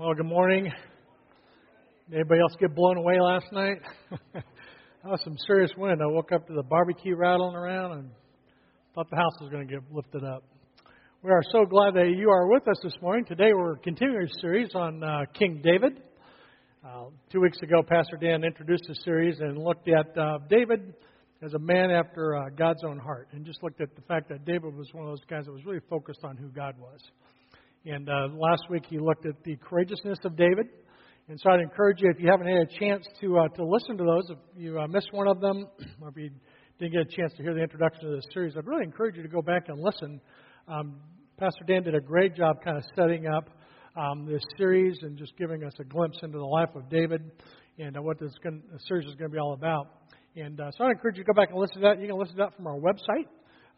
Well, good morning. Anybody else get blown away last night? that was some serious wind. I woke up to the barbecue rattling around and thought the house was going to get lifted up. We are so glad that you are with us this morning. Today we're continuing a series on uh, King David. Uh, two weeks ago, Pastor Dan introduced the series and looked at uh, David as a man after uh, God's own heart, and just looked at the fact that David was one of those guys that was really focused on who God was. And uh, last week he looked at the courageousness of David. And so I'd encourage you, if you haven't had a chance to uh, to listen to those, if you uh, missed one of them, or if you didn't get a chance to hear the introduction to this series, I'd really encourage you to go back and listen. Um, Pastor Dan did a great job kind of setting up um, this series and just giving us a glimpse into the life of David and uh, what this going, series is going to be all about. And uh, so I'd encourage you to go back and listen to that. You can listen to that from our website.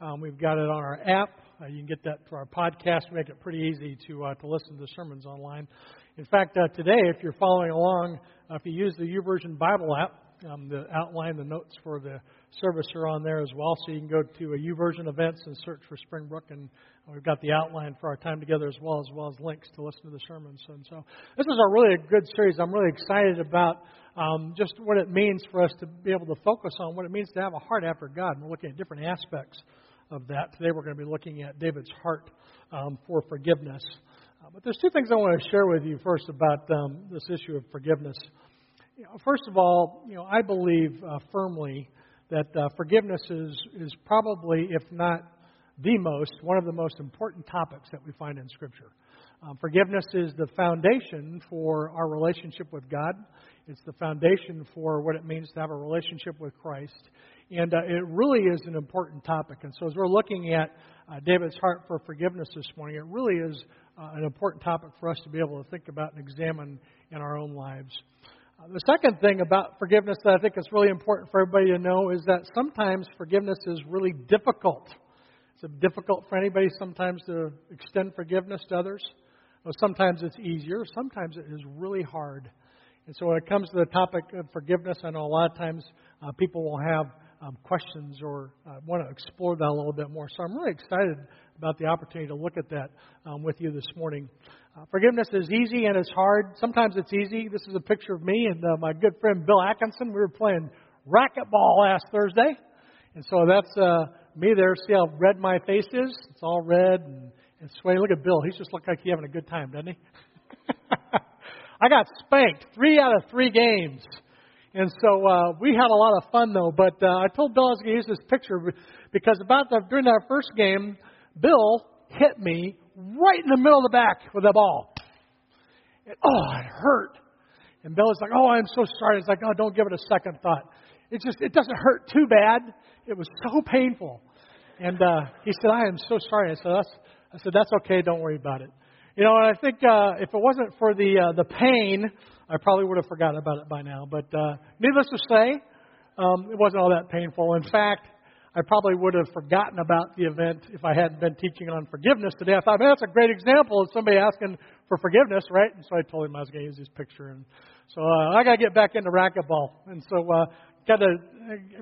Um, we've got it on our app. Uh, you can get that through our podcast. We make it pretty easy to uh, to listen to sermons online. In fact, uh, today, if you're following along, uh, if you use the YouVersion Bible app, um, the outline, the notes for the service are on there as well. So you can go to a YouVersion events and search for Springbrook, and we've got the outline for our time together as well, as well as links to listen to the sermons. And so this is a really a good series. I'm really excited about um, just what it means for us to be able to focus on what it means to have a heart after God. And we're looking at different aspects of that. Today we're going to be looking at David's heart um, for forgiveness. Uh, but there's two things I want to share with you first about um, this issue of forgiveness. You know, first of all, you know, I believe uh, firmly that uh, forgiveness is, is probably, if not the most, one of the most important topics that we find in Scripture. Um, forgiveness is the foundation for our relationship with God. It's the foundation for what it means to have a relationship with Christ. And uh, it really is an important topic. And so, as we're looking at uh, David's heart for forgiveness this morning, it really is uh, an important topic for us to be able to think about and examine in our own lives. Uh, the second thing about forgiveness that I think is really important for everybody to know is that sometimes forgiveness is really difficult. It's difficult for anybody sometimes to extend forgiveness to others. Well, sometimes it's easier, sometimes it is really hard. And so, when it comes to the topic of forgiveness, I know a lot of times uh, people will have um, questions or uh, want to explore that a little bit more. So I'm really excited about the opportunity to look at that um, with you this morning. Uh, forgiveness is easy and it's hard. Sometimes it's easy. This is a picture of me and uh, my good friend Bill Atkinson. We were playing racquetball last Thursday. And so that's uh, me there. See how red my face is? It's all red and, and sweaty. Look at Bill. He's just look like he's having a good time, doesn't he? I got spanked three out of three games. And so uh, we had a lot of fun though. But uh, I told Bill I was going to use this picture because about the, during our first game, Bill hit me right in the middle of the back with a ball. And, oh, it hurt. And Bill was like, "Oh, I'm so sorry." It's like, "Oh, don't give it a second thought. It just it doesn't hurt too bad. It was so painful." And uh, he said, "I am so sorry." I said, "That's." I said, "That's okay. Don't worry about it." You know, and I think uh, if it wasn't for the uh, the pain I probably would have forgotten about it by now. But uh, needless to say, um, it wasn't all that painful. In fact, I probably would have forgotten about the event if I hadn't been teaching on forgiveness today. I thought, man, that's a great example of somebody asking for forgiveness, right? And so I told him I was going to use this picture. And so uh, I got to get back into racquetball. And so uh, got to,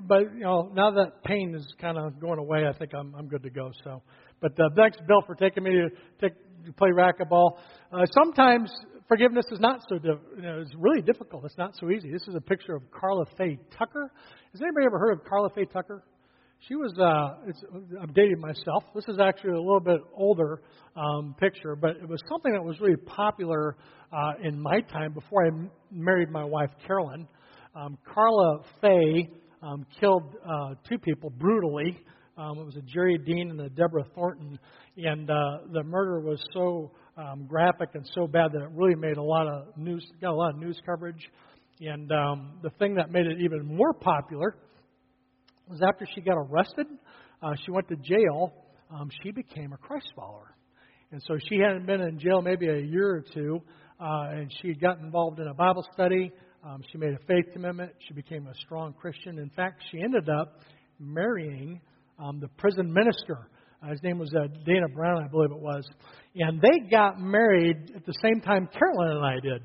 but you know, now that pain is kind of going away, I think I'm I'm good to go. So, but uh, thanks, Bill, for taking me to take play racquetball. Uh, sometimes forgiveness is not so, you know, it's really difficult. It's not so easy. This is a picture of Karla Faye Tucker. Has anybody ever heard of Karla Faye Tucker? She was, uh, it's, I'm dating myself. This is actually a little bit older um, picture, but it was something that was really popular uh, in my time before I m- married my wife, Carolyn. Um, Karla Faye um, killed uh, two people brutally. Um, it was a Jerry Dean and a Deborah Thornton, and uh, the murder was so um, graphic and so bad that it really made a lot of news, got a lot of news coverage. And um, the thing that made it even more popular was after she got arrested, uh, she went to jail. Um, she became a Christ follower, and so she hadn't been in jail maybe a year or two, uh, and she had gotten involved in a Bible study. Um, she made a faith commitment. She became a strong Christian. In fact, she ended up marrying um, the prison minister uh, his name was uh, Dana Brown, I believe it was. And they got married at the same time Carolyn and I did.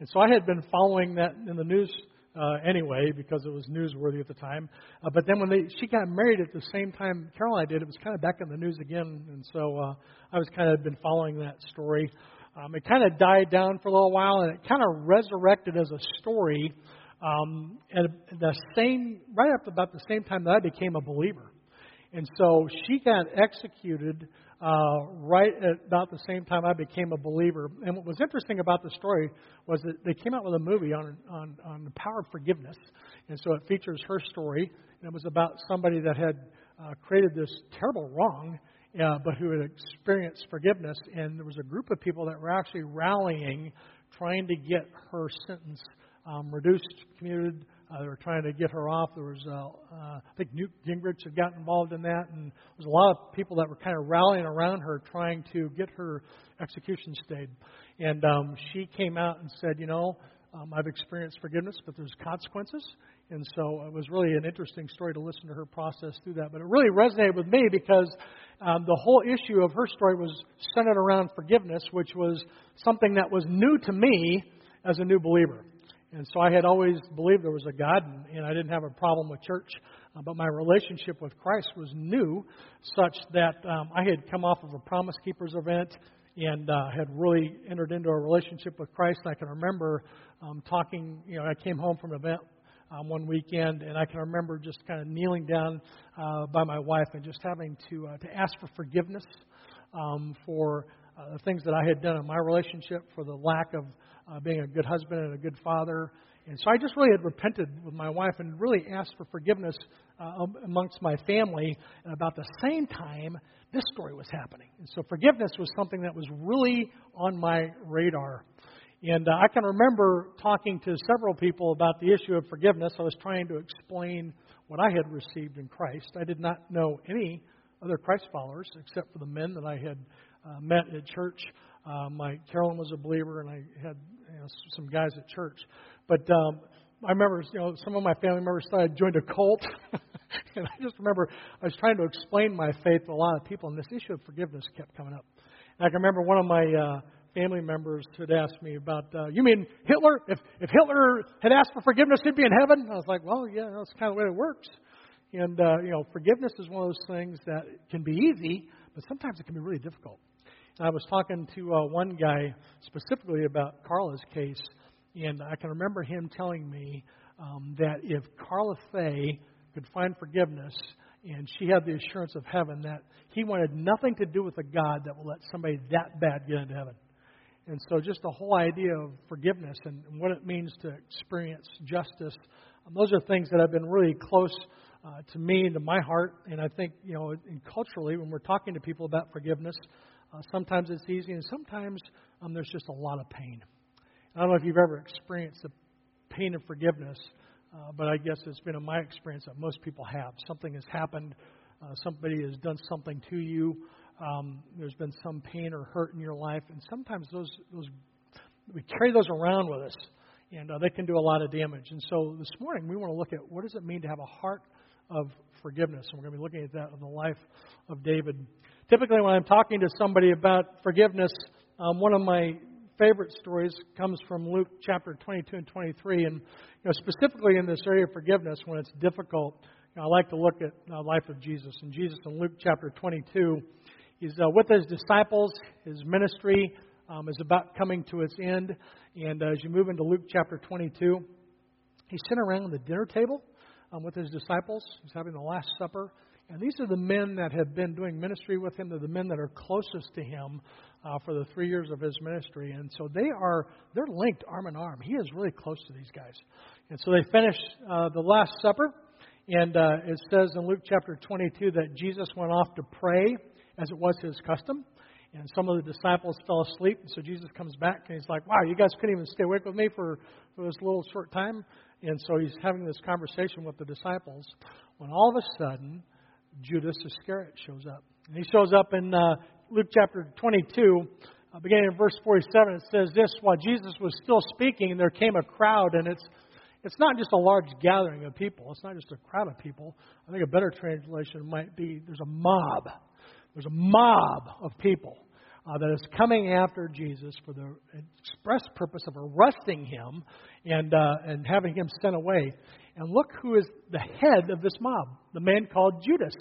And so I had been following that in the news uh, anyway because it was newsworthy at the time. Uh, but then when they she got married at the same time Carolyn and I did, it was kind of back in the news again. And so uh, I was kind of been following that story. Um, it kind of died down for a little while, and it kind of resurrected as a story um, at the same, right up about the same time that I became a believer. And so she got executed uh, right at about the same time I became a believer. And what was interesting about the story was that they came out with a movie on, on, on the power of forgiveness. And so it features her story, and it was about somebody that had uh, created this terrible wrong, uh, but who had experienced forgiveness. And there was a group of people that were actually rallying, trying to get her sentence um, reduced, commuted, uh, they were trying to get her off. There was, uh, uh, I think Newt Gingrich had gotten involved in that, and there was a lot of people that were kind of rallying around her, trying to get her execution stayed. And um, she came out and said, you know, um, I've experienced forgiveness, but there's consequences. And so it was really an interesting story to listen to her process through that. But it really resonated with me because um, the whole issue of her story was centered around forgiveness, which was something that was new to me as a new believer. And so I had always believed there was a God, and, I didn't have a problem with church. Uh, but my relationship with Christ was new, such that um, I had come off of a Promise Keepers event and uh, had really entered into a relationship with Christ. And I can remember um, talking, you know, I came home from an event um, one weekend, and I can remember just kind of kneeling down uh, by my wife and just having to uh, to ask for forgiveness um, for uh, the things that I had done in my relationship, for the lack of uh, being a good husband and a good father. And so I just really had repented with my wife and really asked for forgiveness uh, amongst my family. And about the same time, this story was happening. And so forgiveness was something that was really on my radar. And uh, I can remember talking to several people about the issue of forgiveness. I was trying to explain what I had received in Christ. I did not know any other Christ followers except for the men that I had uh, met at church. Uh, my Carolyn was a believer, and I had you know, some guys at church. But um, I remember, you know, some of my family members thought I joined a cult, and I just remember I was trying to explain my faith to a lot of people, and this issue of forgiveness kept coming up. And I can remember one of my uh, family members had asked me about, uh, you mean Hitler? If if Hitler had asked for forgiveness, he'd be in heaven. I was like, well, yeah, that's kind of the way it works. And uh, you know, forgiveness is one of those things that can be easy, but sometimes it can be really difficult. I was talking to uh, one guy specifically about Karla's case, and I can remember him telling me um, that if Karla Faye could find forgiveness and she had the assurance of heaven, that he wanted nothing to do with a God that will let somebody that bad get into heaven. And so, just the whole idea of forgiveness and, and what it means to experience justice, um, those are things that have been really close uh, to me to my heart. And I think, you know, in culturally, when we're talking to people about forgiveness, uh, sometimes it's easy, and sometimes um, there's just a lot of pain. I don't know if you've ever experienced the pain of forgiveness, uh, but I guess it's been in my experience that most people have. Something has happened, uh, somebody has done something to you. Um, there's been some pain or hurt in your life, and sometimes those those we carry those around with us, and uh, they can do a lot of damage. And so this morning we want to look at what does it mean to have a heart of forgiveness, and we're going to be looking at that in the life of David. Typically, when I'm talking to somebody about forgiveness, um, one of my favorite stories comes from Luke chapter 22 and 23. And you know, specifically in this area of forgiveness, when it's difficult, you know, I like to look at the life of Jesus. And Jesus in Luke chapter 22, he's uh, with his disciples. His ministry um, is about coming to its end. And uh, as you move into Luke chapter 22, he's sitting around the dinner table um, with his disciples. He's having the Last Supper. And these are the men that have been doing ministry with him. They're the men that are closest to him uh, for the three years of his ministry. And so they are they're linked arm in arm. He is really close to these guys. And so they finish uh, the Last Supper. And uh, it says in Luke chapter 22 that Jesus went off to pray as it was his custom. And some of the disciples fell asleep. And so Jesus comes back and he's like, Wow, you guys couldn't even stay awake with me for, for this little short time. And so he's having this conversation with the disciples when all of a sudden Judas Iscariot shows up. And he shows up in uh, Luke chapter 22, uh, beginning in verse 47. It says this While Jesus was still speaking, there came a crowd, and it's it's not just a large gathering of people. It's not just a crowd of people. I think a better translation might be there's a mob. There's a mob of people uh, that is coming after Jesus for the express purpose of arresting him and, uh, and having him sent away. And look who is the head of this mob, the man called Judas.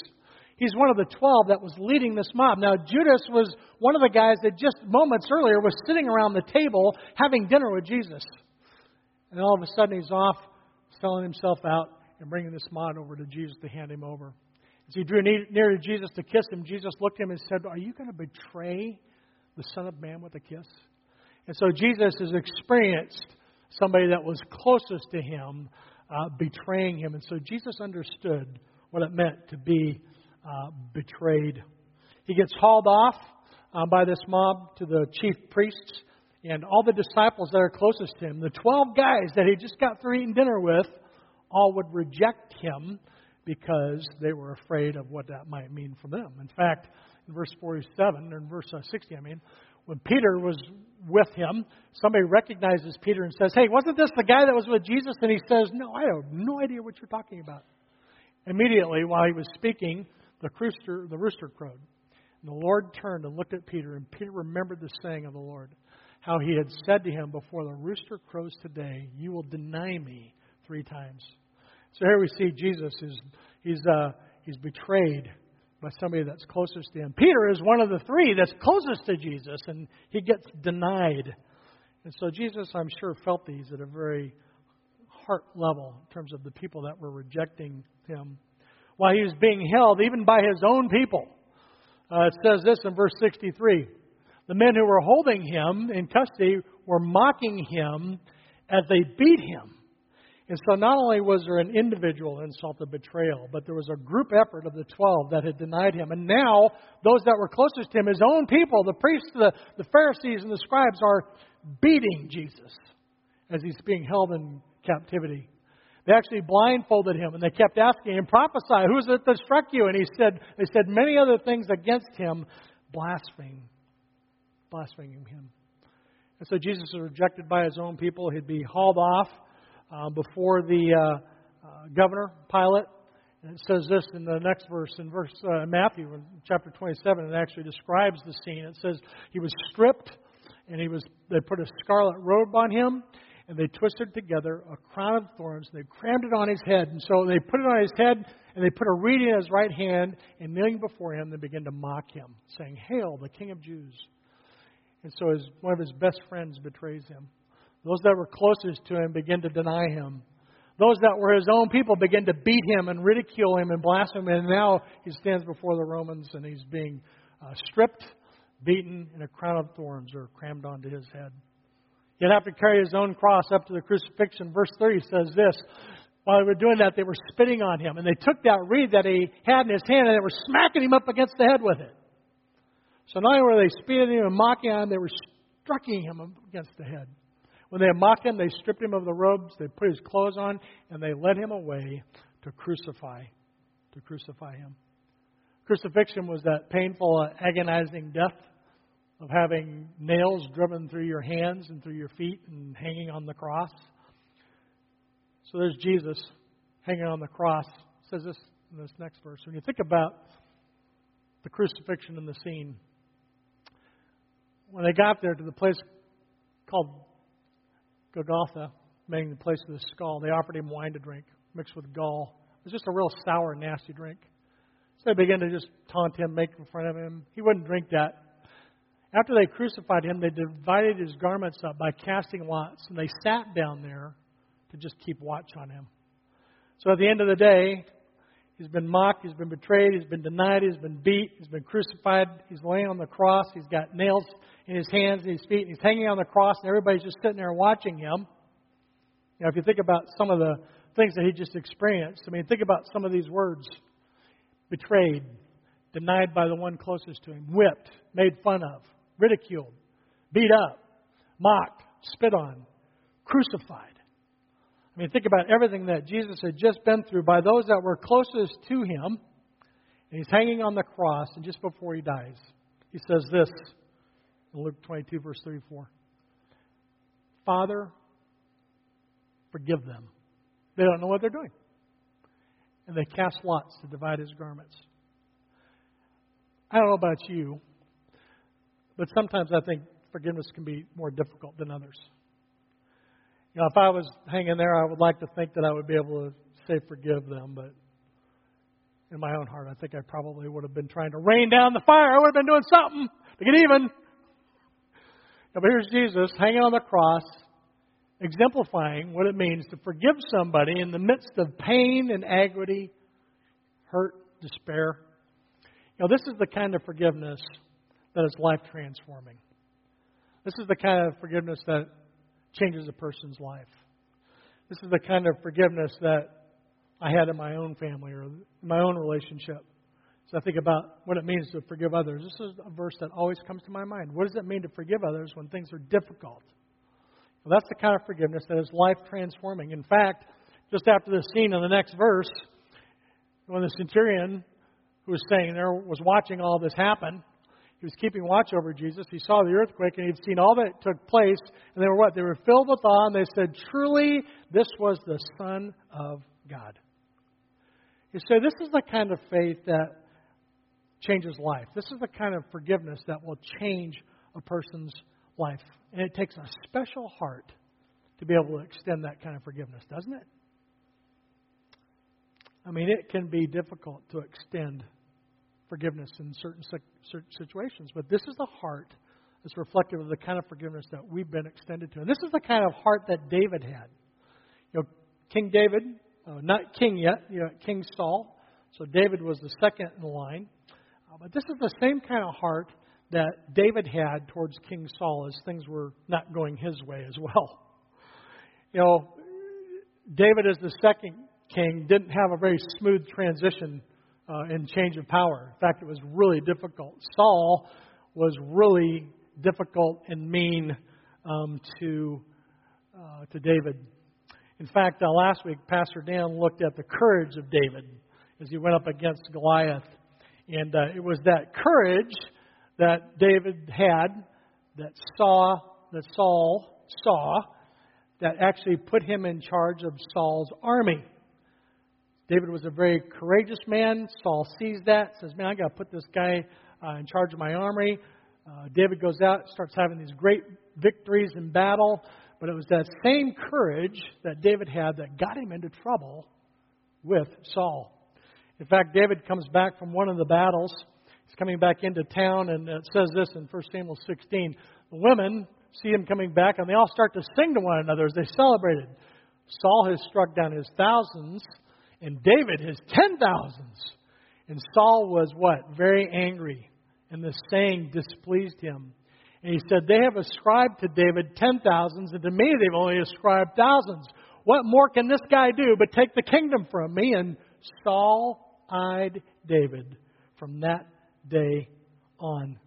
He's one of the 12 that was leading this mob. Now, Judas was one of the guys that just moments earlier was sitting around the table having dinner with Jesus. And all of a sudden, he's off selling himself out and bringing this mob over to Jesus to hand him over. As he drew near to Jesus to kiss him, Jesus looked at him and said, Are you going to betray the Son of Man with a kiss? And so Jesus has experienced somebody that was closest to him uh, betraying him. And so Jesus understood what it meant to be uh, betrayed. He gets hauled off uh, by this mob to the chief priests and all the disciples that are closest to him. The 12 guys that he just got through eating dinner with all would reject him because they were afraid of what that might mean for them. In fact, in verse 47, or in verse uh, 60, I mean, when Peter was with him, somebody recognizes Peter and says, Hey, wasn't this the guy that was with Jesus? And he says, No, I have no idea what you're talking about. Immediately, while he was speaking, the rooster, the rooster crowed. And the Lord turned and looked at Peter, and Peter remembered the saying of the Lord, how he had said to him, Before the rooster crows today, you will deny me three times. So here we see Jesus is he's uh, he's betrayed by somebody that's closest to him. Peter is one of the three that's closest to Jesus, and he gets denied. And so Jesus, I'm sure, felt these at a very heart level in terms of the people that were rejecting him. While he was being held, even by his own people. Uh, it says this in verse 63 The men who were holding him in custody were mocking him as they beat him. And so not only was there an individual insult of betrayal, but there was a group effort of the 12 that had denied him. And now, those that were closest to him, his own people, the priests, the, the Pharisees, and the scribes, are beating Jesus as he's being held in captivity. They actually blindfolded him and they kept asking him, prophesy, who is it that struck you? And he said, they said many other things against him, blaspheming, blaspheming him. And so Jesus was rejected by his own people. He'd be hauled off uh, before the uh, uh, governor, Pilate. And it says this in the next verse, in verse uh, Matthew, in chapter 27, it actually describes the scene. It says he was stripped, and he was they put a scarlet robe on him, and they twisted together a crown of thorns, and they crammed it on his head. And so they put it on his head, and they put a reed in his right hand, and kneeling before him, they began to mock him, saying, Hail, the King of Jews. And so his, one of his best friends betrays him. Those that were closest to him begin to deny him. Those that were his own people begin to beat him and ridicule him and blaspheme him. And now he stands before the Romans and he's being uh, stripped, beaten, and a crown of thorns are crammed onto his head. He'd have to carry his own cross up to the crucifixion. Verse 30 says this. While they were doing that, they were spitting on him. And they took that reed that he had in his hand and they were smacking him up against the head with it. So not only were they spitting him and mocking him, they were striking him against the head. When they mocked him, they stripped him of the robes, they put his clothes on, and they led him away to crucify, to crucify him. Crucifixion was that painful, uh, agonizing death of having nails driven through your hands and through your feet and hanging on the cross. So there's Jesus hanging on the cross. It says this in this next verse. When you think about the crucifixion and the scene, when they got there to the place called Golgotha, meaning the place of the skull. They offered him wine to drink, mixed with gall. It was just a real sour, nasty drink. So they began to just taunt him, make fun of him. He wouldn't drink that. After they crucified him, they divided his garments up by casting lots, and they sat down there to just keep watch on him. So at the end of the day, he's been mocked, he's been betrayed, he's been denied, he's been beat, he's been crucified, he's laying on the cross, he's got nails in his hands and his feet, and he's hanging on the cross, and everybody's just sitting there watching him. You know, if you think about some of the things that he just experienced, I mean, think about some of these words betrayed, denied by the one closest to him, whipped, made fun of, ridiculed, beat up, mocked, spit on, crucified. I mean, think about everything that Jesus had just been through by those that were closest to him. And he's hanging on the cross, and just before he dies, he says this in Luke 22, verse 34. Father, forgive them. They don't know what they're doing. And they cast lots to divide his garments. I don't know about you, but sometimes I think forgiveness can be more difficult than others. You know, if I was hanging there, I would like to think that I would be able to say forgive them, but in my own heart, I think I probably would have been trying to rain down the fire. I would have been doing something to get even. But here's Jesus hanging on the cross, exemplifying what it means to forgive somebody in the midst of pain and agony, hurt, despair. You know, this is the kind of forgiveness that is life transforming. This is the kind of forgiveness that changes a person's life. This is the kind of forgiveness that I had in my own family or my own relationship. So I think about what it means to forgive others. This is a verse that always comes to my mind. What does it mean to forgive others when things are difficult? Well, that's the kind of forgiveness that is life transforming. In fact, just after the scene in the next verse, when the centurion who was staying there was watching all this happen, he was keeping watch over Jesus. He saw the earthquake and he'd seen all that took place. And they were what? They were filled with awe and they said, Truly, this was the Son of God. You say, this is the kind of faith that changes life. This is the kind of forgiveness that will change a person's life. And it takes a special heart to be able to extend that kind of forgiveness, doesn't it? I mean, it can be difficult to extend forgiveness in certain, situations, but this is the heart that's reflective of the kind of forgiveness that we've been extended to. And this is the kind of heart that David had. You know, King David, uh, not king yet, you know, King Saul. So David was the second in the line. Uh, but this is the same kind of heart that David had towards King Saul as things were not going his way as well. You know, David, as the second king, didn't have a very smooth transition uh, and change of power. In fact, it was really difficult. Saul was really difficult and mean um, to uh, to David. In fact, uh, last week, Pastor Dan looked at the courage of David as he went up against Goliath, and uh, it was that courage that David had that saw that Saul saw that actually put him in charge of Saul's army. David was a very courageous man. Saul sees that, says, Man, I got to put this guy uh, in charge of my army. Uh, David goes out, starts having these great victories in battle. But it was that same courage that David had that got him into trouble with Saul. In fact, David comes back from one of the battles. He's coming back into town, and it says this in 1 Samuel 16. The women see him coming back, and they all start to sing to one another as they celebrated. Saul has struck down his thousands, and David his ten thousands. And Saul was what? Very angry. And the saying displeased him. And he said, They have ascribed to David ten thousands, and to me they've only ascribed thousands. What more can this guy do but take the kingdom from me? And Saul eyed David from that day on.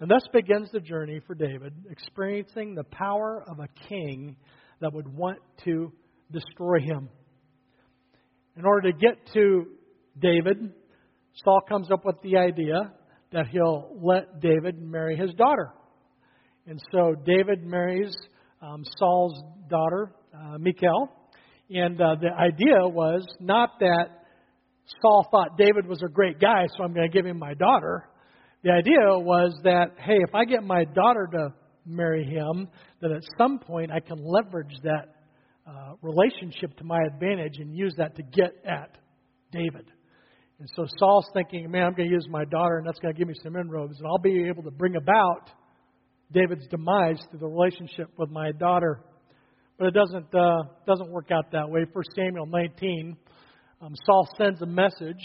And thus begins the journey for David, experiencing the power of a king that would want to destroy him. In order to get to David, Saul comes up with the idea that he'll let David marry his daughter. And so David marries um, Saul's daughter, uh, Michal. And uh, the idea was not that Saul thought David was a great guy, so I'm going to give him my daughter. The idea was that, hey, if I get my daughter to marry him, then at some point I can leverage that uh, relationship to my advantage and use that to get at David. And so Saul's thinking, man, I'm going to use my daughter, and that's going to give me some inroads, and I'll be able to bring about David's demise through the relationship with my daughter. But it doesn't uh, doesn't work out that way. First Samuel 19, um, Saul sends a message,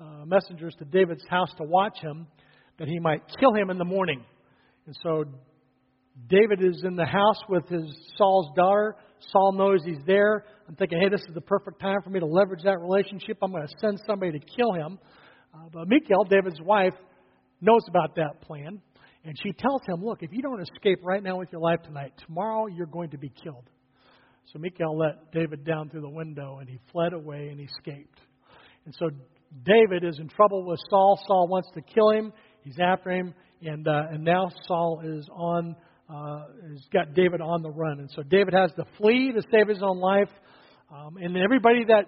uh, messengers to David's house to watch him, that he might kill him in the morning. And so David is in the house with his Saul's daughter. Saul knows he's there. I'm thinking, hey, this is the perfect time for me to leverage that relationship. I'm going to send somebody to kill him. Uh, but Michal, David's wife, knows about that plan. And she tells him, look, if you don't escape right now with your life tonight, tomorrow you're going to be killed. So Michal let David down through the window, and he fled away and escaped. And so David is in trouble with Saul. Saul wants to kill him. He's after him, and uh, and now Saul is on uh, has got David on the run. And so David has to flee to save his own life. Um, and everybody that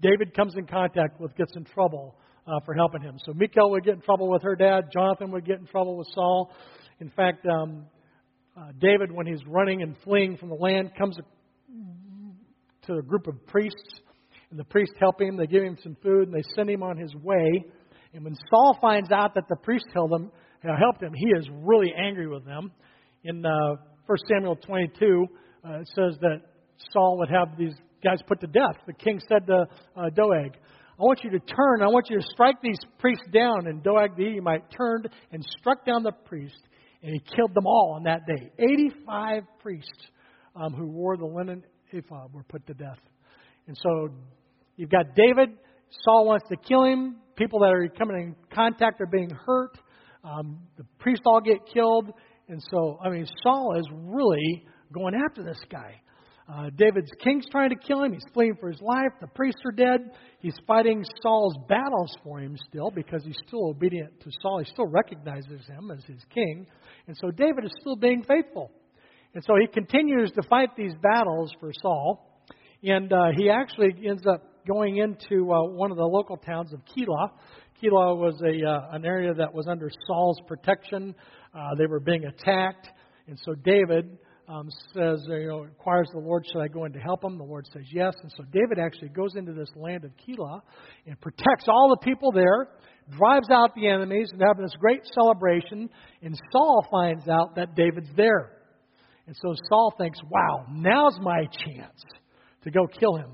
David comes in contact with gets in trouble uh, for helping him. So Michal would get in trouble with her dad. Jonathan would get in trouble with Saul. In fact, um, uh, David, when he's running and fleeing from the land, comes to a group of priests. And the priests help him. They give him some food, and they send him on his way. And when Saul finds out that the priests helped him, helped him he is really angry with them. In uh, 1 Samuel 22, uh, it says that Saul would have these guys put to death. The king said to uh, Doeg, I want you to turn. I want you to strike these priests down. And Doeg the Edomite turned and struck down the priest, and he killed them all on that day. 85 priests um, who wore the linen ephod were put to death. And so you've got David. Saul wants to kill him. People that are coming in contact are being hurt. Um, the priests all get killed. And so, I mean, Saul is really going after this guy. Uh, David's king's trying to kill him. He's fleeing for his life. The priests are dead. He's fighting Saul's battles for him still because he's still obedient to Saul. He still recognizes him as his king. And so David is still being faithful. And so he continues to fight these battles for Saul. And uh, he actually ends up going into uh, one of the local towns of Keilah. Keilah was a, uh, an area that was under Saul's protection. Uh, they were being attacked. And so David um, says, you know, inquires the Lord, should I go in to help him? The Lord says yes. And so David actually goes into this land of Keilah and protects all the people there, drives out the enemies, and having this great celebration. And Saul finds out that David's there. And so Saul thinks, wow, now's my chance to go kill him.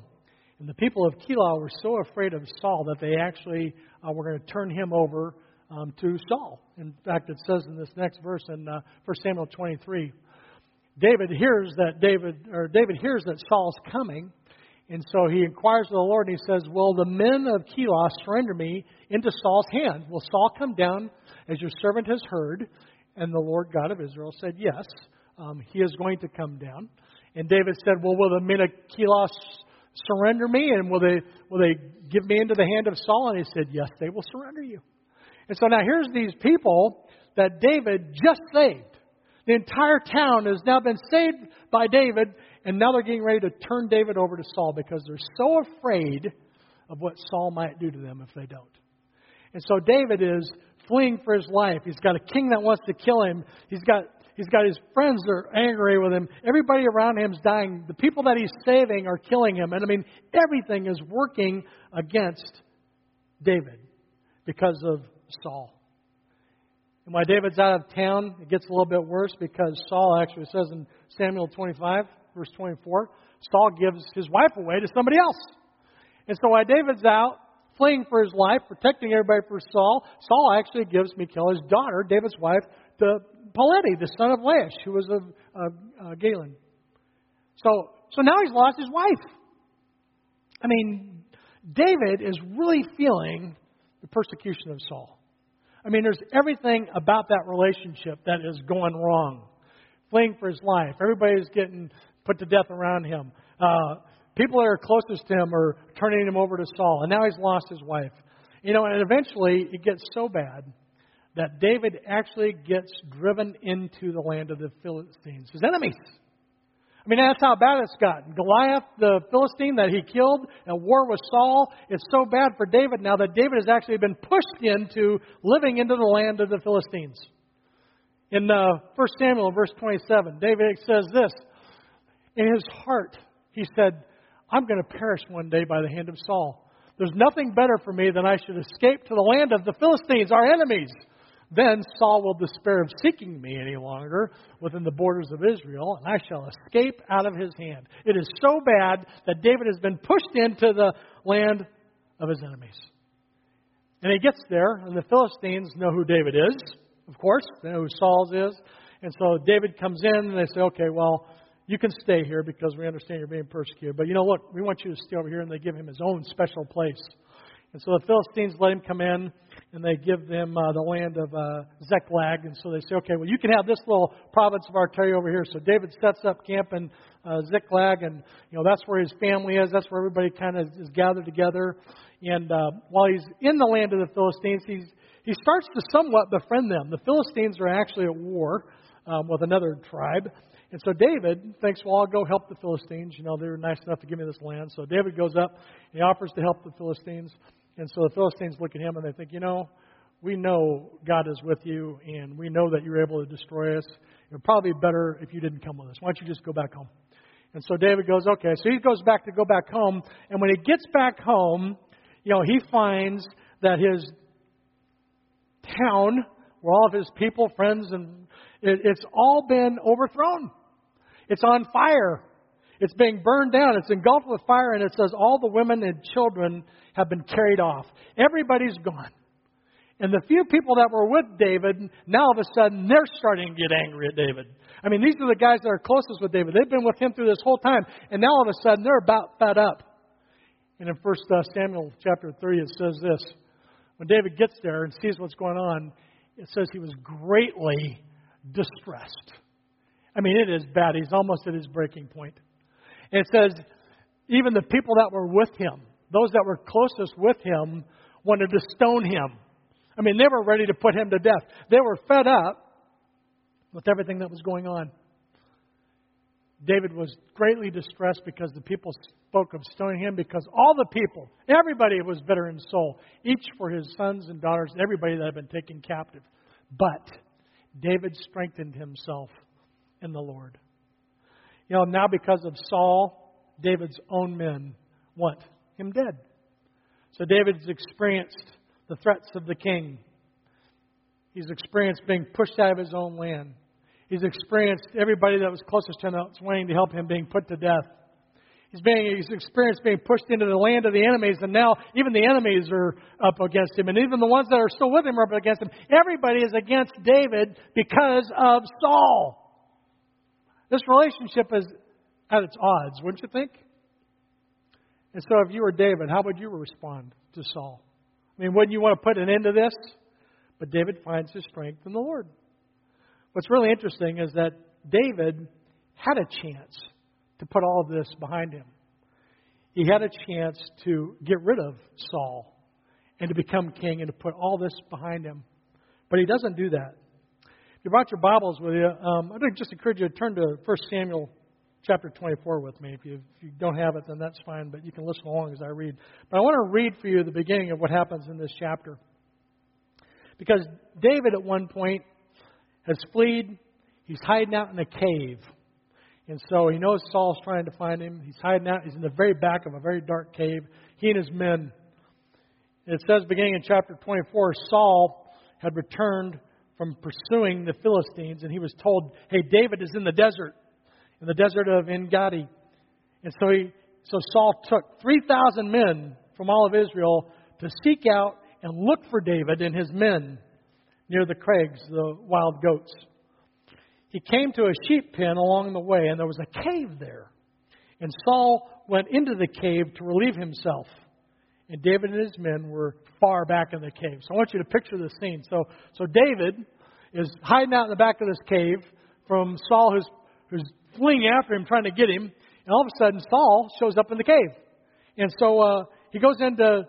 And the people of Keilah were so afraid of Saul that they actually uh, were going to turn him over um, to Saul. In fact, it says in this next verse in uh, 1 Samuel 23, David hears that David or David hears that Saul's coming, and so he inquires of the Lord and he says, "Will the men of Keilah surrender me into Saul's hand? Will Saul come down as your servant has heard?" And the Lord God of Israel said, "Yes, um, he is going to come down." And David said, "Well, will the men of Keilah surrender me, and will they will they give me into the hand of Saul?" And he said, "Yes, they will surrender you." And so now here's these people that David just saved. The entire town has now been saved by David, and now they're getting ready to turn David over to Saul because they're so afraid of what Saul might do to them if they don't. And so David is fleeing for his life. He's got a king that wants to kill him. He's got he's got his friends that are angry with him. Everybody around him is dying. The people that he's saving are killing him. And I mean, everything is working against David because of Saul. And while David's out of town, it gets a little bit worse because Saul actually says in Samuel 25, verse 24, Saul gives his wife away to somebody else. And so while David's out, fleeing for his life, protecting everybody from Saul, Saul actually gives Michal, his daughter, David's wife, to Palti, the son of Laish, who was of uh, uh, Gallim. So, so now he's lost his wife. I mean, David is really feeling the persecution of Saul. I mean, there's everything about that relationship that is going wrong. Fleeing for his life. Everybody's getting put to death around him. Uh, people that are closest to him are turning him over to Saul. And now he's lost his wife. You know, and eventually it gets so bad that David actually gets driven into the land of the Philistines, his enemies. I mean, that's how bad it's gotten. Goliath, the Philistine that he killed at war with Saul, it's so bad for David now that David has actually been pushed into living into the land of the Philistines. In uh, 1 Samuel, verse 27, David says this In his heart, he said, I'm going to perish one day by the hand of Saul. There's nothing better for me than I should escape to the land of the Philistines, our enemies. Then Saul will despair of seeking me any longer within the borders of Israel, and I shall escape out of his hand. It is so bad that David has been pushed into the land of his enemies. And he gets there, and the Philistines know who David is, of course. They know who Saul's is. And so David comes in, and they say, okay, well, you can stay here because we understand you're being persecuted. But you know what? We want you to stay over here, and they give him his own special place. And so the Philistines let him come in, and they give them uh, the land of uh, Ziklag. And so they say, okay, well, you can have this little province of Artaria over here. So David sets up camp in uh, Ziklag, and you know that's where his family is. That's where everybody kind of is gathered together. And uh, while he's in the land of the Philistines, he's, he starts to somewhat befriend them. The Philistines are actually at war um, with another tribe. And so David thinks, well, I'll go help the Philistines. You know, they were nice enough to give me this land. So David goes up, he offers to help the Philistines. And so the Philistines look at him and they think, you know, we know God is with you and we know that you're able to destroy us. It would probably be better if you didn't come with us. Why don't you just go back home? And so David goes, okay. So he goes back to go back home. And when he gets back home, you know, he finds that his town, where all of his people, friends, and it, it's all been overthrown. It's on fire. It's being burned down. It's engulfed with fire, and it says all the women and children have been carried off. Everybody's gone. And the few people that were with David, now all of a sudden they're starting to get angry at David. I mean, these are the guys that are closest with David. They've been with him through this whole time, and now all of a sudden they're about fed up. And in 1 uh, Samuel chapter 3, it says this When David gets there and sees what's going on, it says he was greatly distressed. I mean, it is bad. He's almost at his breaking point. And it says, even the people that were with him, those that were closest with him, wanted to stone him. I mean, they were ready to put him to death. They were fed up with everything that was going on. David was greatly distressed because the people spoke of stoning him because all the people, everybody was bitter in soul, each for his sons and daughters, everybody that had been taken captive. But David strengthened himself in the Lord. You know, now because of Saul, David's own men want him dead. So David's experienced the threats of the king. He's experienced being pushed out of his own land. He's experienced everybody that was closest to him that was wanting to help him being put to death. He's, being, he's experienced being pushed into the land of the enemies, and now even the enemies are up against him, and even the ones that are still with him are up against him. Everybody is against David because of Saul. This relationship is at its odds, wouldn't you think? And so, if you were David, how would you respond to Saul? I mean, wouldn't you want to put an end to this? But David finds his strength in the Lord. What's really interesting is that David had a chance to put all of this behind him. He had a chance to get rid of Saul and to become king and to put all this behind him. But he doesn't do that. If you brought your Bibles with you, um, I'd just encourage you to turn to 1 Samuel chapter 24 with me. If you, if you don't have it, then that's fine, but you can listen along as I read. But I want to read for you the beginning of what happens in this chapter. Because David, at one point, has fled. He's hiding out in a cave. And so he knows Saul's trying to find him. He's hiding out. He's in the very back of a very dark cave. He and his men. It says, beginning in chapter 24, Saul had returned from pursuing the Philistines, and he was told, Hey, David is in the desert, in the desert of Engedi. And so, he, so Saul took 3,000 men from all of Israel to seek out and look for David and his men near the crags, the wild goats. He came to a sheep pen along the way, and there was a cave there. And Saul went into the cave to relieve himself. And David and his men were far back in the cave. So I want you to picture the scene. So, so David is hiding out in the back of this cave from Saul, who's, who's fleeing after him, trying to get him. And all of a sudden, Saul shows up in the cave. And so uh, he goes in to,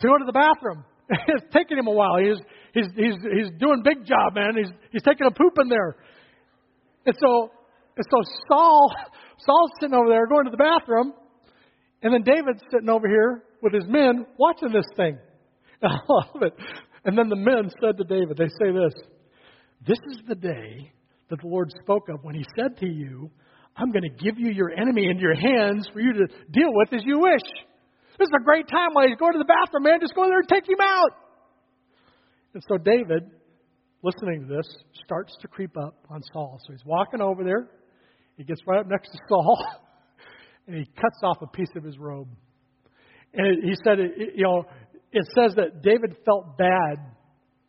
to go to the bathroom. it's taking him a while. He's, he's, he's, he's doing big job, man. He's, he's taking a poop in there. And so, and so Saul, Saul's sitting over there going to the bathroom, and then David's sitting over here with his men watching this thing. I love it. And then the men said to David, they say this This is the day that the Lord spoke of when he said to you, I'm going to give you your enemy into your hands for you to deal with as you wish. This is a great time while he's going to the bathroom, man. Just go in there and take him out. And so David, listening to this, starts to creep up on Saul. So he's walking over there. He gets right up next to Saul, and he cuts off a piece of his robe. And he said, you know, it says that David felt bad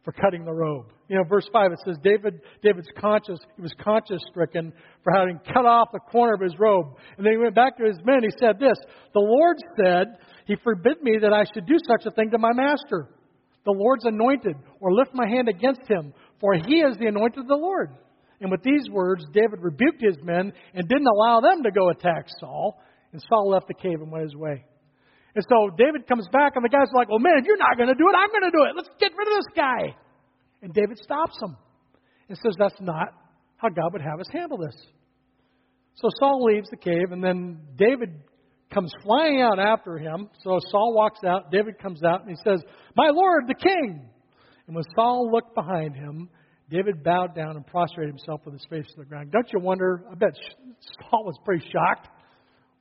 for cutting the robe. You know, verse 5, it says David, David's conscious, he was conscious stricken for having cut off the corner of his robe. And then he went back to his men. He said this The Lord said, He forbid me that I should do such a thing to my master, the Lord's anointed, or lift my hand against him, for he is the anointed of the Lord. And with these words, David rebuked his men and didn't allow them to go attack Saul. And Saul left the cave and went his way. And so David comes back, and the guy's are like, Well, man, if you're not going to do it, I'm going to do it. Let's get rid of this guy. And David stops him and says, That's not how God would have us handle this. So Saul leaves the cave, and then David comes flying out after him. So Saul walks out, David comes out, and he says, My Lord, the king. And when Saul looked behind him, David bowed down and prostrated himself with his face to the ground. Don't you wonder? I bet Saul was pretty shocked.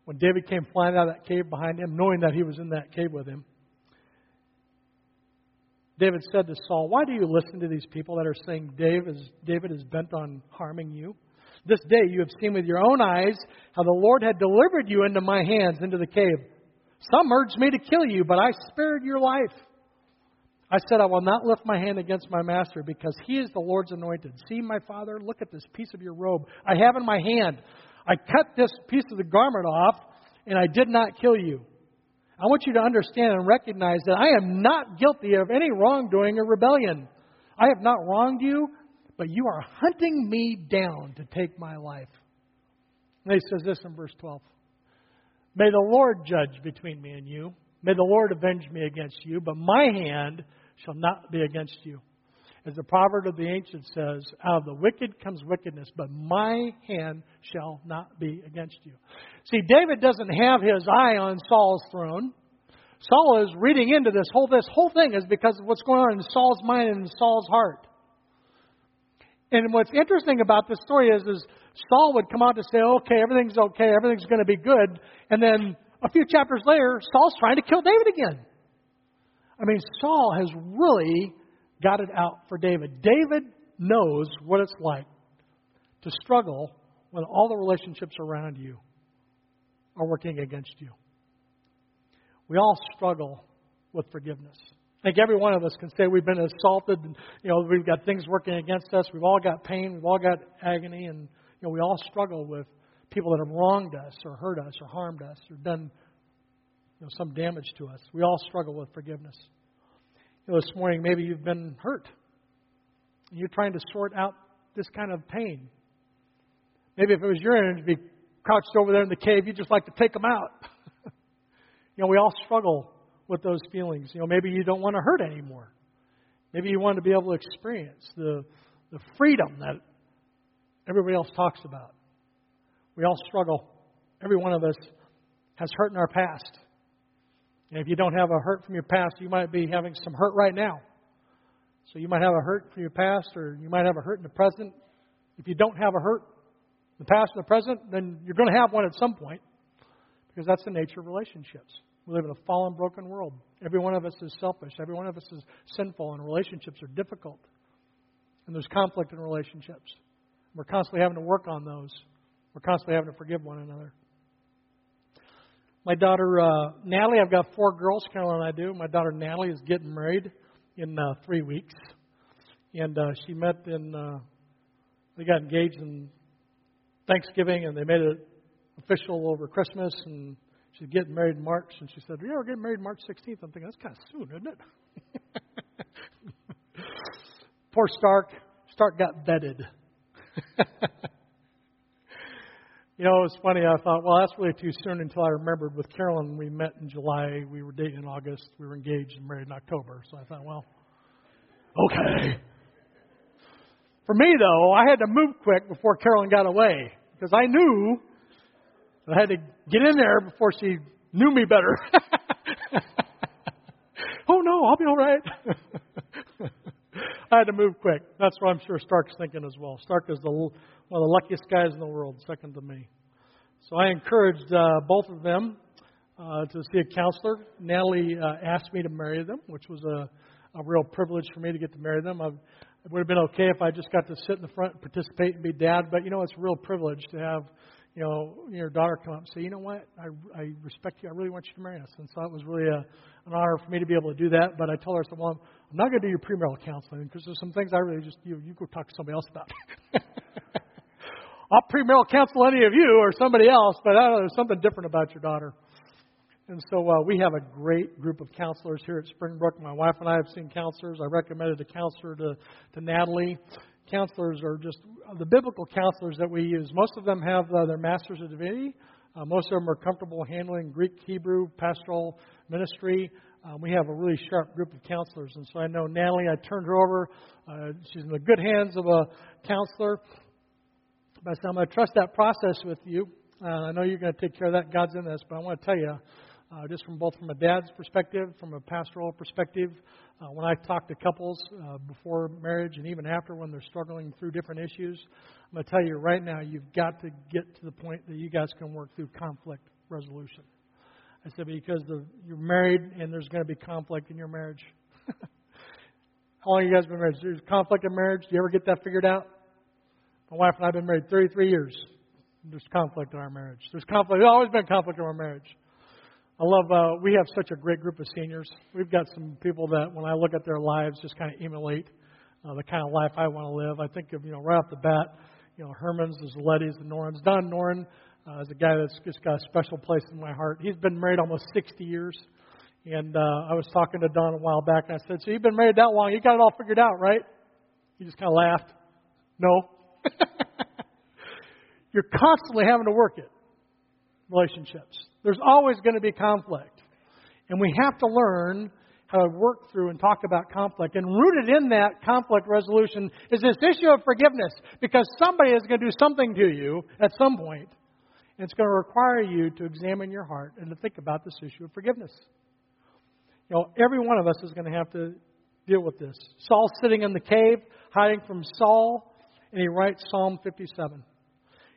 when David came flying out of that cave behind him, knowing that he was in that cave with him, David said to Saul, Why do you listen to these people that are saying David is, David is bent on harming you? This day you have seen with your own eyes how the Lord had delivered you into my hands, into the cave. Some urged me to kill you, but I spared your life. I said, I will not lift my hand against my master because he is the Lord's anointed. See, my father, look at this piece of your robe I have in my hand. I cut this piece of the garment off, and I did not kill you. I want you to understand and recognize that I am not guilty of any wrongdoing or rebellion. I have not wronged you, but you are hunting me down to take my life. And he says this in verse 12 May the Lord judge between me and you. May the Lord avenge me against you, but my hand shall not be against you. As the proverb of the ancient says, out of the wicked comes wickedness, but my hand shall not be against you. See, David doesn't have his eye on Saul's throne. Saul is reading into this whole this whole thing is because of what's going on in Saul's mind and in Saul's heart. And what's interesting about this story is, is Saul would come out to say, okay, everything's okay, everything's going to be good. And then a few chapters later, Saul's trying to kill David again. I mean, Saul has really got it out for David. David knows what it's like to struggle when all the relationships around you are working against you. We all struggle with forgiveness. I think every one of us can say we've been assaulted and you know we've got things working against us. We've all got pain, we've all got agony and you know we all struggle with people that have wronged us or hurt us or harmed us or done you know, some damage to us. We all struggle with forgiveness. Know, this morning, maybe you've been hurt. You're trying to sort out this kind of pain. Maybe if it was your enemy to be crouched over there in the cave, you'd just like to take them out. you know, we all struggle with those feelings. You know, maybe you don't want to hurt anymore. Maybe you want to be able to experience the, the freedom that everybody else talks about. We all struggle. Every one of us has hurt in our past. And if you don't have a hurt from your past, you might be having some hurt right now. So you might have a hurt from your past, or you might have a hurt in the present. If you don't have a hurt in the past and the present, then you're going to have one at some point, because that's the nature of relationships. We live in a fallen, broken world. Every one of us is selfish. Every one of us is sinful, and relationships are difficult. And there's conflict in relationships. We're constantly having to work on those. We're constantly having to forgive one another. My daughter uh, Natalie, I've got four girls. Carol and I do. My daughter Natalie is getting married in uh, three weeks, and uh, she met in. Uh, they got engaged in Thanksgiving, and they made it official over Christmas, and she's getting married in March. And she said, "Yeah, we're getting married March 16th." I'm thinking that's kind of soon, isn't it? Poor Stark. Stark got vetted. You know, it was funny. I thought, well, that's really too soon until I remembered with Carolyn, we met in July. We were dating in August. We were engaged and married in October. So I thought, well, okay. For me, though, I had to move quick before Carolyn got away because I knew I had to get in there before she knew me better. oh, no, I'll be all right. I had to move quick. That's what I'm sure Stark's thinking as well. Stark is the one of the luckiest guys in the world, second to me. So I encouraged uh, both of them uh, to see a counselor. Natalie uh, asked me to marry them, which was a, a real privilege for me to get to marry them. I've, it would have been okay if I just got to sit in the front and participate and be dad, but you know, it's a real privilege to have you know, your daughter come up and say, you know what, I, I respect you. I really want you to marry us. And so it was really a, an honor for me to be able to do that. But I told her, I said, well, I'm not going to do your premarital counseling because there's some things I really just, you, you go talk to somebody else about. I'll premarital counsel any of you or somebody else, but I don't know, there's something different about your daughter. And so uh, we have a great group of counselors here at Springbrook. My wife and I have seen counselors. I recommended a counselor to, to Natalie counselors are just the biblical counselors that we use. Most of them have uh, their Masters of Divinity. Uh, most of them are comfortable handling Greek, Hebrew, pastoral ministry. Um, we have a really sharp group of counselors. And so I know Natalie, I turned her over. Uh, she's in the good hands of a counselor. But I'm going to trust that process with you. Uh, I know you're going to take care of that. God's in this. But I want to tell you, uh, just from both from a dad's perspective, from a pastoral perspective, uh, when I talk to couples uh, before marriage and even after when they're struggling through different issues, I'm going to tell you right now, you've got to get to the point that you guys can work through conflict resolution. I said, because the, you're married and there's going to be conflict in your marriage. How long you guys been married? There's conflict in marriage. Do you ever get that figured out? My wife and I have been married 33 years. There's conflict in our marriage. There's conflict. There's always been conflict in our marriage. I love, uh, we have such a great group of seniors. We've got some people that, when I look at their lives, just kind of emulate uh, the kind of life I want to live. I think of, you know, right off the bat, you know, Herman's, there's Letty's, and Noren's. Don Noren uh, is a guy that's just got a special place in my heart. He's been married almost 60 years. And uh, I was talking to Don a while back, and I said, So you've been married that long, you got it all figured out, right? He just kind of laughed. No. You're constantly having to work it. Relationships. There's always going to be conflict. And we have to learn how to work through and talk about conflict. And rooted in that conflict resolution is this issue of forgiveness. Because somebody is going to do something to you at some point, and it's going to require you to examine your heart and to think about this issue of forgiveness. You know, every one of us is going to have to deal with this. Saul's sitting in the cave, hiding from Saul, and he writes Psalm 57.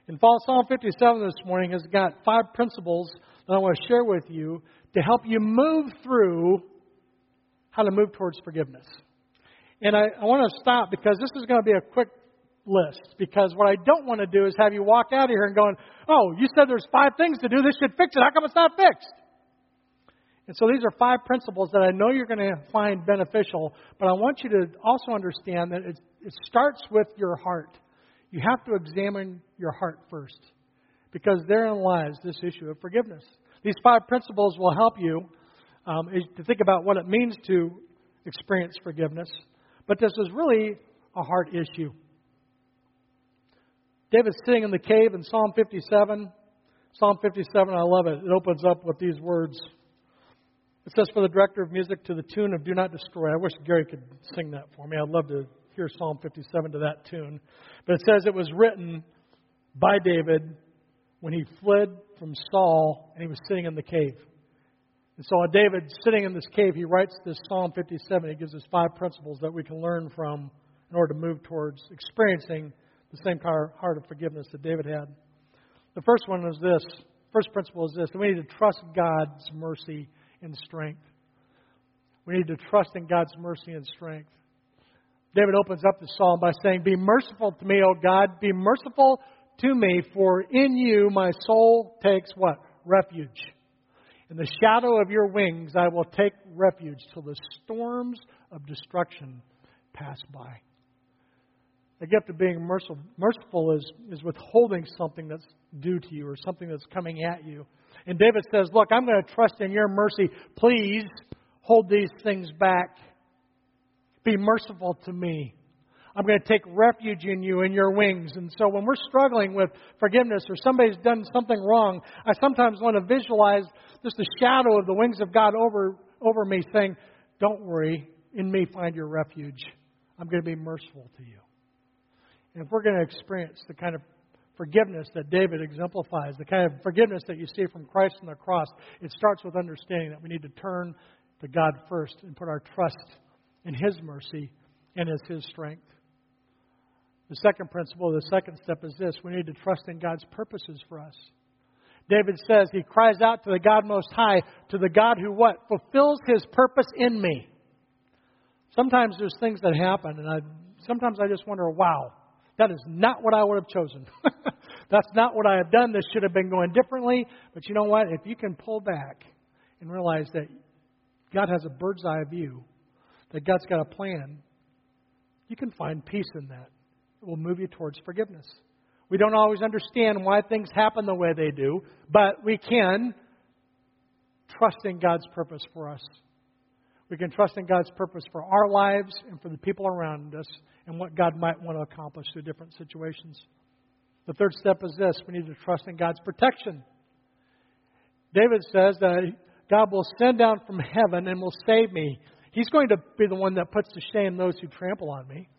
And Psalm 57 this morning has got five principles that I want to share with you to help you move through how to move towards forgiveness. And I, I want to stop because this is going to be a quick list. Because what I don't want to do is have you walk out of here and going, oh, you said there's five things to do. This should fix it. How come it's not fixed? And so these are five principles that I know you're going to find beneficial, but I want you to also understand that it, it starts with your heart. You have to examine your heart first, because therein lies this issue of forgiveness. These five principles will help you um, to think about what it means to experience forgiveness, but this is really a heart issue. David's sitting in the cave in Psalm 57. Psalm 57, I love it. It opens up with these words. It says, For the director of music to the tune of Do Not Destroy. I wish Gary could sing that for me. I'd love to hear Psalm 57 to that tune. But it says it was written by David when he fled from Saul and he was sitting in the cave. And so, David sitting in this cave, he writes this Psalm 57. He gives us five principles that we can learn from in order to move towards experiencing the same heart of forgiveness that David had. The first one is this. First principle is this. We need to trust God's mercy and strength. We need to trust in God's mercy and strength. David opens up the psalm by saying, Be merciful to me, O God. Be merciful to me, for in you my soul takes what? Refuge. In the shadow of your wings I will take refuge till the storms of destruction pass by. The gift of being merciful, merciful is, is withholding something that's due to you or something that's coming at you. And David says, Look, I'm going to trust in your mercy. Please hold these things back. Be merciful to me. I'm going to take refuge in you in your wings. And so when we're struggling with forgiveness or somebody's done something wrong, I sometimes want to visualize just the shadow of the wings of God over, over me saying, Don't worry, in me find your refuge. I'm going to be merciful to you. And if we're going to experience the kind of forgiveness that David exemplifies, the kind of forgiveness that you see from Christ on the cross, it starts with understanding that we need to turn to God first and put our trust in His mercy and in His strength. The second principle, the second step is this we need to trust in God's purposes for us. David says he cries out to the God Most High, to the God who what? Fulfills His purpose in me. Sometimes there's things that happen, and I, sometimes I just wonder, wow, that is not what I would have chosen. That's not what I have done. This should have been going differently. But you know what? If you can pull back and realize that God has a bird's eye view, that God's got a plan, you can find peace in that. It will move you towards forgiveness. We don't always understand why things happen the way they do, but we can trust in God's purpose for us. We can trust in God's purpose for our lives and for the people around us and what God might want to accomplish through different situations. The third step is this we need to trust in God's protection. David says that God will send down from heaven and will save me. He's going to be the one that puts to shame those who trample on me.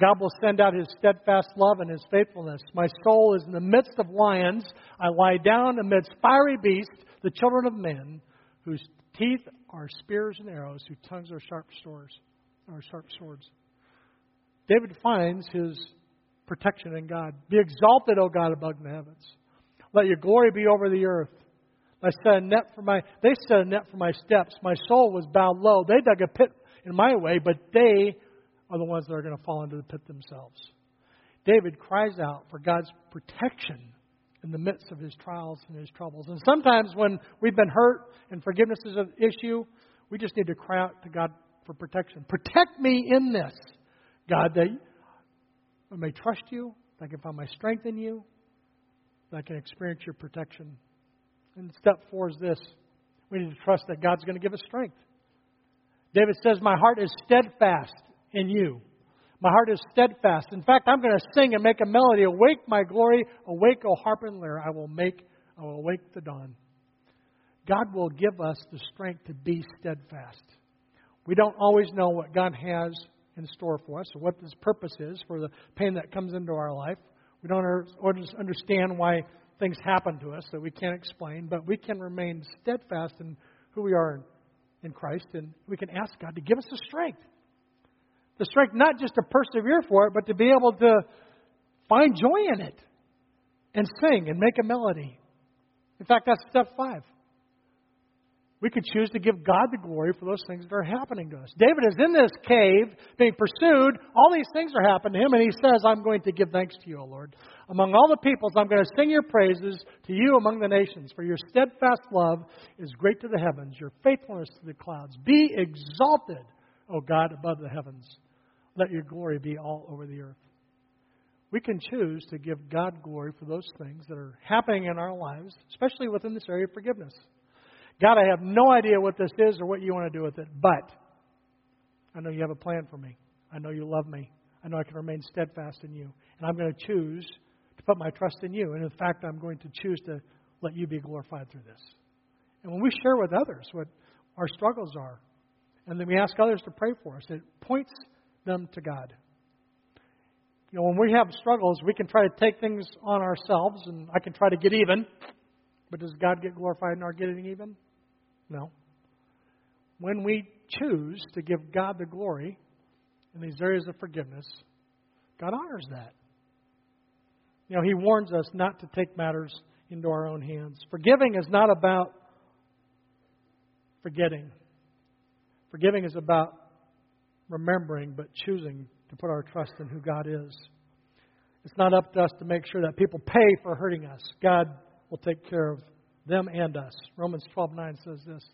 God will send out his steadfast love and his faithfulness. My soul is in the midst of lions. I lie down amidst fiery beasts, the children of men, whose teeth are spears and arrows, whose tongues are sharp swords. Sharp swords. David finds his protection in God. Be exalted, O God, above the heavens. Let your glory be over the earth. I set a net for my they set a net for my steps. My soul was bowed low. They dug a pit in my way, but they are the ones that are going to fall into the pit themselves. David cries out for God's protection in the midst of his trials and his troubles. And sometimes when we've been hurt and forgiveness is an issue, we just need to cry out to God for protection. Protect me in this, God, that I may trust you, that I can find my strength in you, that I can experience your protection. And step four is this we need to trust that God's going to give us strength. David says, My heart is steadfast in you. My heart is steadfast. In fact, I'm going to sing and make a melody. Awake, my glory. Awake, O harp and lyre. I will make, I will awake the dawn. God will give us the strength to be steadfast. We don't always know what God has in store for us or what His purpose is for the pain that comes into our life. We don't understand why things happen to us that we can't explain, but we can remain steadfast in who we are in Christ, and we can ask God to give us the strength. The strength not just to persevere for it, but to be able to find joy in it and sing and make a melody. In fact, that's step five. We could choose to give God the glory for those things that are happening to us. David is in this cave being pursued. All these things are happening to him, and he says, I'm going to give thanks to you, O Lord. Among all the peoples, I'm going to sing your praises to you among the nations, for your steadfast love is great to the heavens, your faithfulness to the clouds. Be exalted, O God, above the heavens. Let your glory be all over the earth. We can choose to give God glory for those things that are happening in our lives, especially within this area of forgiveness. God, I have no idea what this is or what you want to do with it, but I know you have a plan for me. I know you love me. I know I can remain steadfast in you. And I'm going to choose to put my trust in you. And in fact, I'm going to choose to let you be glorified through this. And when we share with others what our struggles are, and then we ask others to pray for us, it points them to God. You know, when we have struggles, we can try to take things on ourselves, and I can try to get even. But does God get glorified in our getting even? No. When we choose to give God the glory in these areas of forgiveness, God honors that. You know, He warns us not to take matters into our own hands. Forgiving is not about forgetting, forgiving is about remembering but choosing to put our trust in who God is. It's not up to us to make sure that people pay for hurting us. God will take care of them and us. Romans 12:9 says this.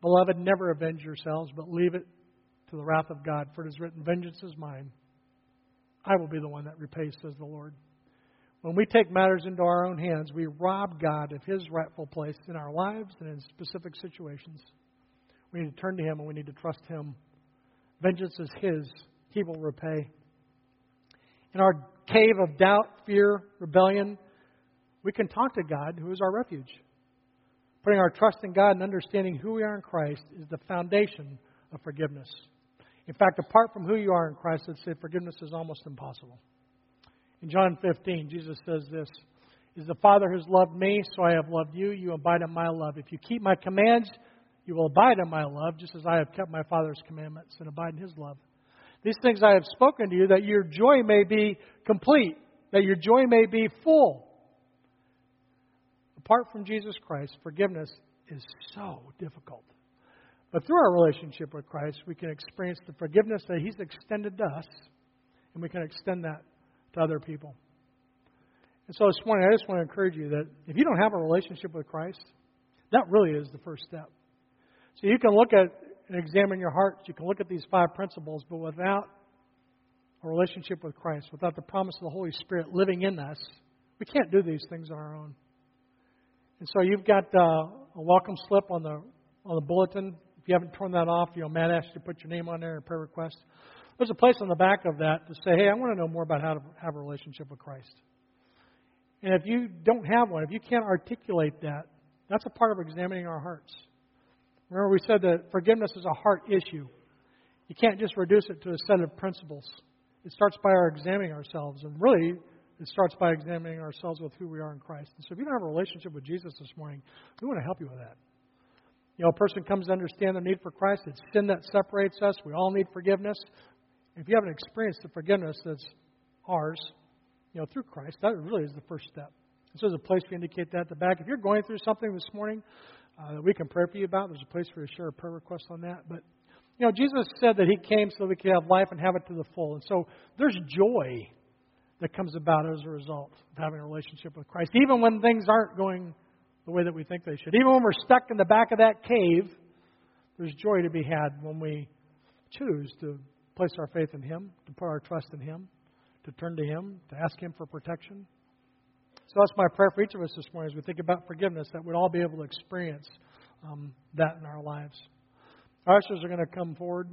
Beloved, never avenge yourselves, but leave it to the wrath of God, for it is written, Vengeance is mine. I will be the one that repays, says the Lord. When we take matters into our own hands, we rob God of His rightful place in our lives and in specific situations. We need to turn to Him and we need to trust Him. Vengeance is His, He will repay. In our cave of doubt, fear, rebellion, we can talk to God, who is our refuge. Putting our trust in God and understanding who we are in Christ is the foundation of forgiveness. In fact, apart from who you are in Christ, let's say forgiveness is almost impossible. In John 15, Jesus says this Is the Father has loved me, so I have loved you. You abide in my love. If you keep my commands, you will abide in my love, just as I have kept my Father's commandments and abide in his love. These things I have spoken to you, that your joy may be complete, that your joy may be full. Apart from Jesus Christ, forgiveness is so difficult. But through our relationship with Christ, we can experience the forgiveness that He's extended to us, and we can extend that to other people. And so this morning, I just want to encourage you that if you don't have a relationship with Christ, that really is the first step. So you can look at and examine your hearts. You can look at these five principles, but without a relationship with Christ, without the promise of the Holy Spirit living in us, we can't do these things on our own. And so you've got uh, a welcome slip on the on the bulletin. If you haven't turned that off, you know Matt asked you to put your name on there and prayer request. There's a place on the back of that to say, "Hey, I want to know more about how to have a relationship with Christ." And if you don't have one, if you can't articulate that, that's a part of examining our hearts. Remember, we said that forgiveness is a heart issue. You can't just reduce it to a set of principles. It starts by our examining ourselves, and really, it starts by examining ourselves with who we are in Christ. And so if you don't have a relationship with Jesus this morning, we want to help you with that. You know, a person comes to understand the need for Christ. It's sin that separates us. We all need forgiveness. If you haven't experienced the forgiveness that's ours, you know, through Christ, that really is the first step. So there's a place to indicate that at the back. If you're going through something this morning uh, that we can pray for you about, there's a place for you to share a prayer request on that. But, you know, Jesus said that He came so we could have life and have it to the full. And so there's joy that comes about as a result of having a relationship with Christ, even when things aren't going the way that we think they should. Even when we're stuck in the back of that cave, there's joy to be had when we choose to place our faith in Him, to put our trust in Him, to turn to Him, to ask Him for protection. So that's my prayer for each of us this morning as we think about forgiveness, that we'd all be able to experience um, that in our lives. Our ushers are going to come forward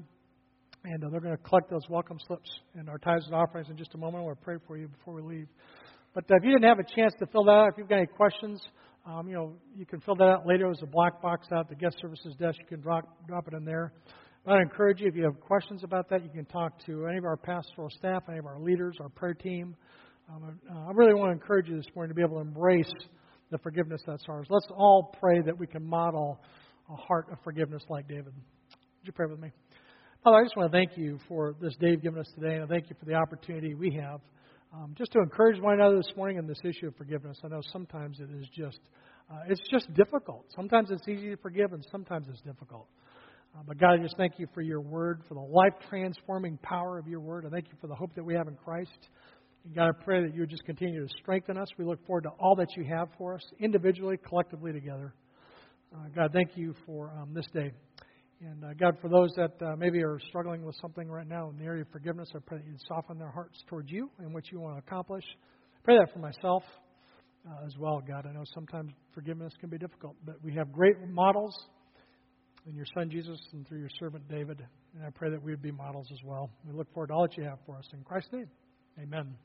and uh, they're going to collect those welcome slips and our tithes and offerings in just a moment. We'll pray for you before we leave. But uh, if you didn't have a chance to fill that out, if you've got any questions, um, you know, you can fill that out later. There's a black box out the guest services desk. You can drop, drop it in there. But I encourage you, if you have questions about that, you can talk to any of our pastoral staff, any of our leaders, our prayer team. Um, uh, I really want to encourage you this morning to be able to embrace the forgiveness that's ours. Let's all pray that we can model a heart of forgiveness like David. Would you pray with me? Father, I just want to thank you for this day you've given us today, and I thank you for the opportunity we have um, just to encourage one another this morning on this issue of forgiveness. I know sometimes it is just uh, it's just difficult. Sometimes it's easy to forgive, and sometimes it's difficult. Uh, but God, I just thank you for your word, for the life transforming power of your word. I thank you for the hope that we have in Christ. And God, I pray that you would just continue to strengthen us. We look forward to all that you have for us, individually, collectively, together. Uh, God, thank you for um, this day. And uh, God, for those that uh, maybe are struggling with something right now in the area of forgiveness, I pray that you'd soften their hearts towards you and what you want to accomplish. Pray that for myself uh, as well, God. I know sometimes forgiveness can be difficult, but we have great models in your Son Jesus and through your servant David. And I pray that we would be models as well. We look forward to all that you have for us. In Christ's name, amen.